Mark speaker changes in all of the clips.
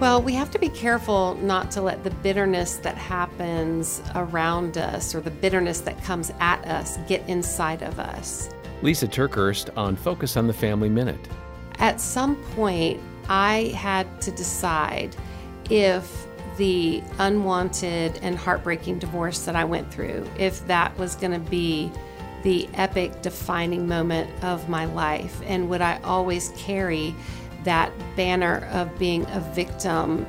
Speaker 1: Well, we have to be careful not to let the bitterness that happens around us or the bitterness that comes at us get inside of us.
Speaker 2: Lysa TerKeurst on Focus on the Family Minute.
Speaker 1: At some point, I had to decide if the unwanted and heartbreaking divorce that I went through, if that was going to be the epic defining moment of my life, and would I always carry that banner of being a victim?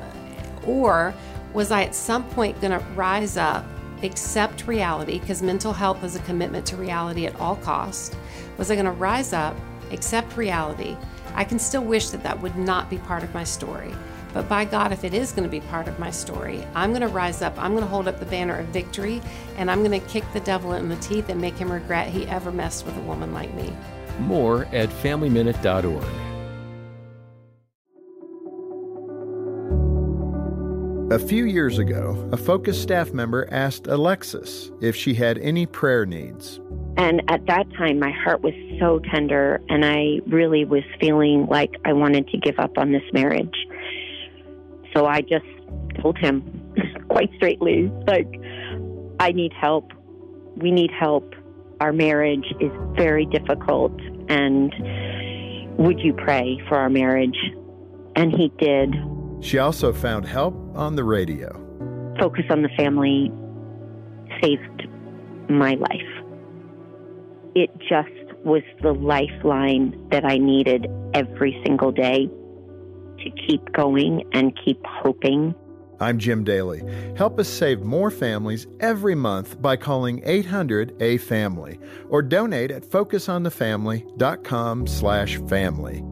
Speaker 1: Or was I at some point going to rise up, accept reality, because mental health is a commitment to reality at all costs? Was I going to rise up, accept reality? I can still wish that that would not be part of my story. But by God, if it is going to be part of my story, I'm going to rise up, I'm going to hold up the banner of victory, and I'm going to kick the devil in the teeth and make him regret he ever messed with a woman like me.
Speaker 2: More at FamilyMinute.org.
Speaker 3: A few years ago, a Focus staff member asked Alexis if she had any prayer needs.
Speaker 4: And at that time, my heart was so tender, and I really was feeling like I wanted to give up on this marriage. So I just told him quite straightly, like, I need help. We need help. Our marriage is very difficult, and would you pray for our marriage? And he did.
Speaker 3: She also found help on the radio.
Speaker 4: Focus on the family saved my life. It just was the lifeline that I needed every single day to keep going and keep hoping.
Speaker 3: I'm Jim Daly. Help us save more families every month by calling 800 A Family or donate at focusonthefamily.com/family.